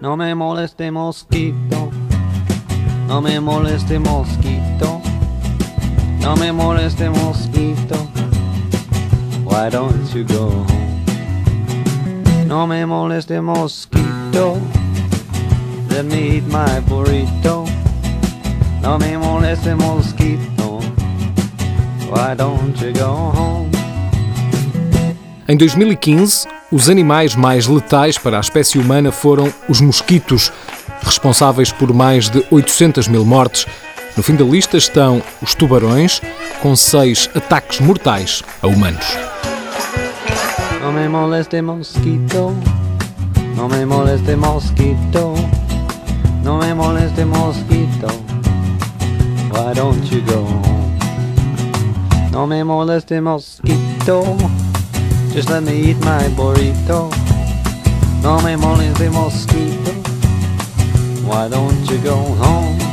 No me moleste mosquito, no me moleste mosquito, no me moleste mosquito. Why don't you go home? No me moleste mosquito, let me eat my burrito. No me moleste mosquito, Em 2015, os animais mais letais para a espécie humana foram os mosquitos, responsáveis por mais de 800 mil mortes. No fim da lista estão os tubarões, com seis ataques mortais a humanos. No me moleste mosquito, no me moleste mosquito, no me moleste mosquito. Why don't you go home? No me moleste mosquito, just let me eat my burrito. No me moleste mosquito, why don't you go home?